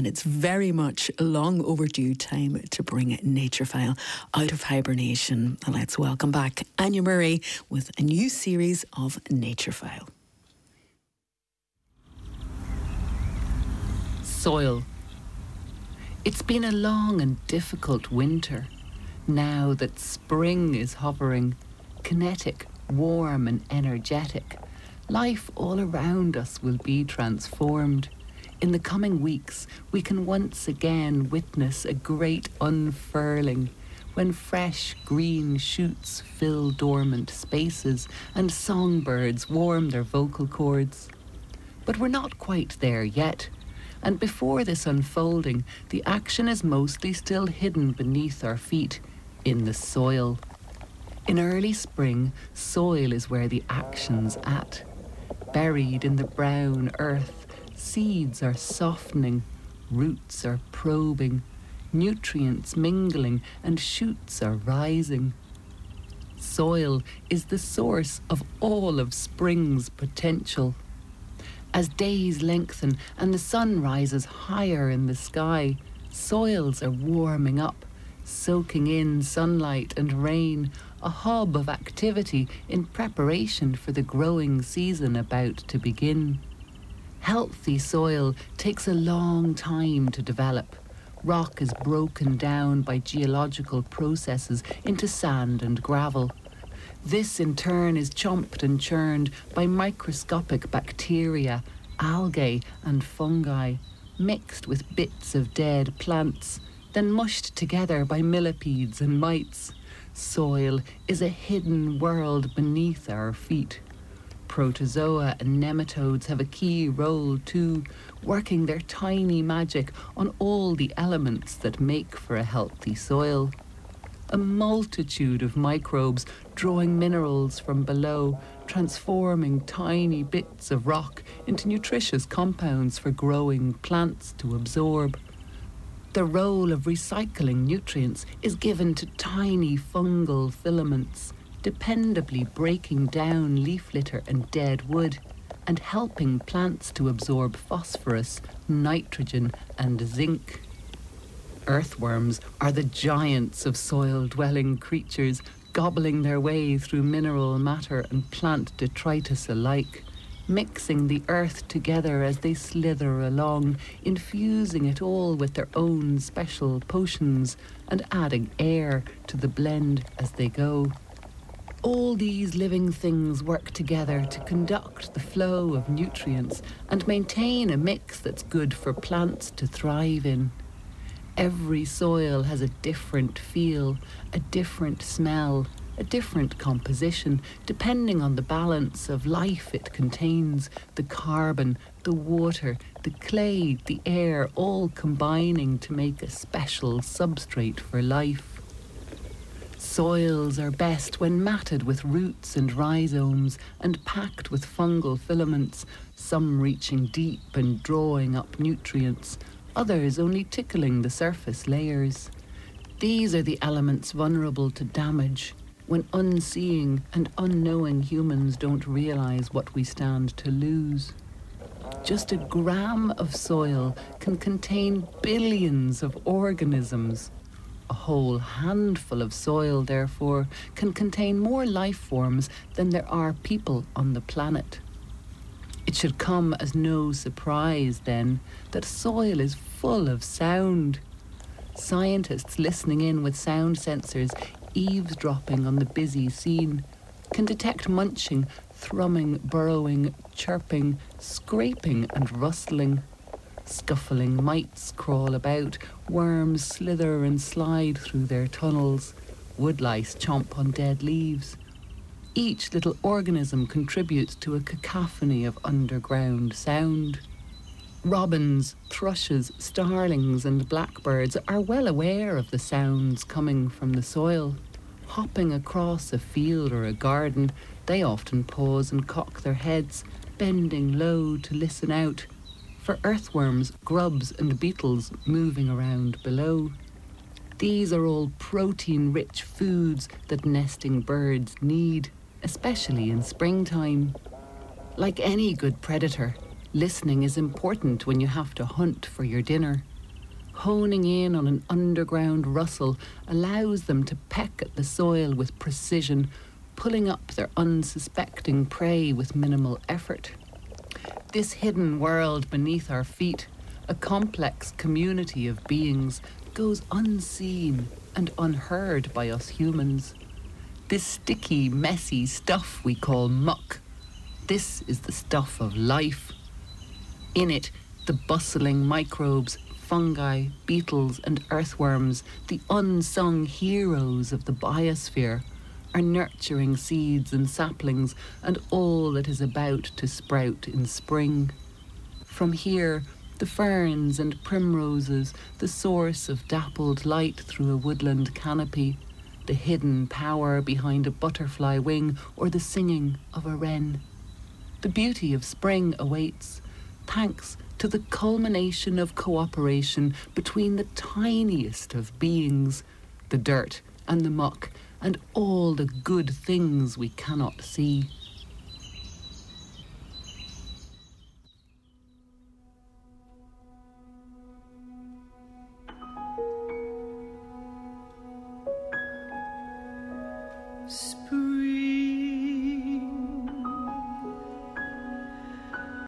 and it's very much long overdue time to bring Naturefile out of hibernation. And Let's welcome back Anja Murray with a new series of Naturefile. Soil. It's been a long and difficult winter. Now that spring is hovering, kinetic, warm, and energetic, life all around us will be transformed. In the coming weeks, we can once again witness a great unfurling when fresh green shoots fill dormant spaces and songbirds warm their vocal cords. But we're not quite there yet, and before this unfolding, the action is mostly still hidden beneath our feet in the soil. In early spring, soil is where the action's at. Buried in the brown earth, Seeds are softening, roots are probing, nutrients mingling, and shoots are rising. Soil is the source of all of spring's potential. As days lengthen and the sun rises higher in the sky, soils are warming up, soaking in sunlight and rain, a hub of activity in preparation for the growing season about to begin. Healthy soil takes a long time to develop. Rock is broken down by geological processes into sand and gravel. This in turn is chomped and churned by microscopic bacteria, algae, and fungi, mixed with bits of dead plants, then mushed together by millipedes and mites. Soil is a hidden world beneath our feet. Protozoa and nematodes have a key role too, working their tiny magic on all the elements that make for a healthy soil. A multitude of microbes drawing minerals from below, transforming tiny bits of rock into nutritious compounds for growing plants to absorb. The role of recycling nutrients is given to tiny fungal filaments dependably breaking down leaf litter and dead wood and helping plants to absorb phosphorus, nitrogen, and zinc. Earthworms are the giants of soil dwelling creatures, gobbling their way through mineral matter and plant detritus alike, mixing the earth together as they slither along, infusing it all with their own special potions, and adding air to the blend as they go. All these living things work together to conduct the flow of nutrients and maintain a mix that's good for plants to thrive in. Every soil has a different feel, a different smell, a different composition, depending on the balance of life it contains the carbon, the water, the clay, the air, all combining to make a special substrate for life. Soils are best when matted with roots and rhizomes and packed with fungal filaments, some reaching deep and drawing up nutrients, others only tickling the surface layers. These are the elements vulnerable to damage when unseeing and unknowing humans don't realize what we stand to lose. Just a gram of soil can contain billions of organisms a whole handful of soil, therefore, can contain more life forms than there are people on the planet. It should come as no surprise, then, that soil is full of sound. Scientists listening in with sound sensors, eavesdropping on the busy scene, can detect munching, thrumming, burrowing, chirping, scraping, and rustling. Scuffling mites crawl about, worms slither and slide through their tunnels, woodlice chomp on dead leaves. Each little organism contributes to a cacophony of underground sound. Robins, thrushes, starlings, and blackbirds are well aware of the sounds coming from the soil. Hopping across a field or a garden, they often pause and cock their heads, bending low to listen out for earthworms, grubs, and beetles moving around below. These are all protein rich foods that nesting birds need, especially in springtime. Like any good predator, listening is important when you have to hunt for your dinner. honing in on an underground rustle allows them to peck at the soil with precision, pulling up their unsuspecting prey with minimal effort. This hidden world beneath our feet, a complex community of beings, goes unseen and unheard by us humans. This sticky, messy stuff we call muck, this is the stuff of life. In it, the bustling microbes fungi, beetles, and earthworms, the unsung heroes of the biosphere, are nurturing seeds and saplings and all that is about to sprout in spring. From here, the ferns and primroses, the source of dappled light through a woodland canopy, the hidden power behind a butterfly wing or the singing of a wren. The beauty of spring awaits, thanks to the culmination of cooperation between the tiniest of beings, the dirt and the muck, and all the good things we cannot see.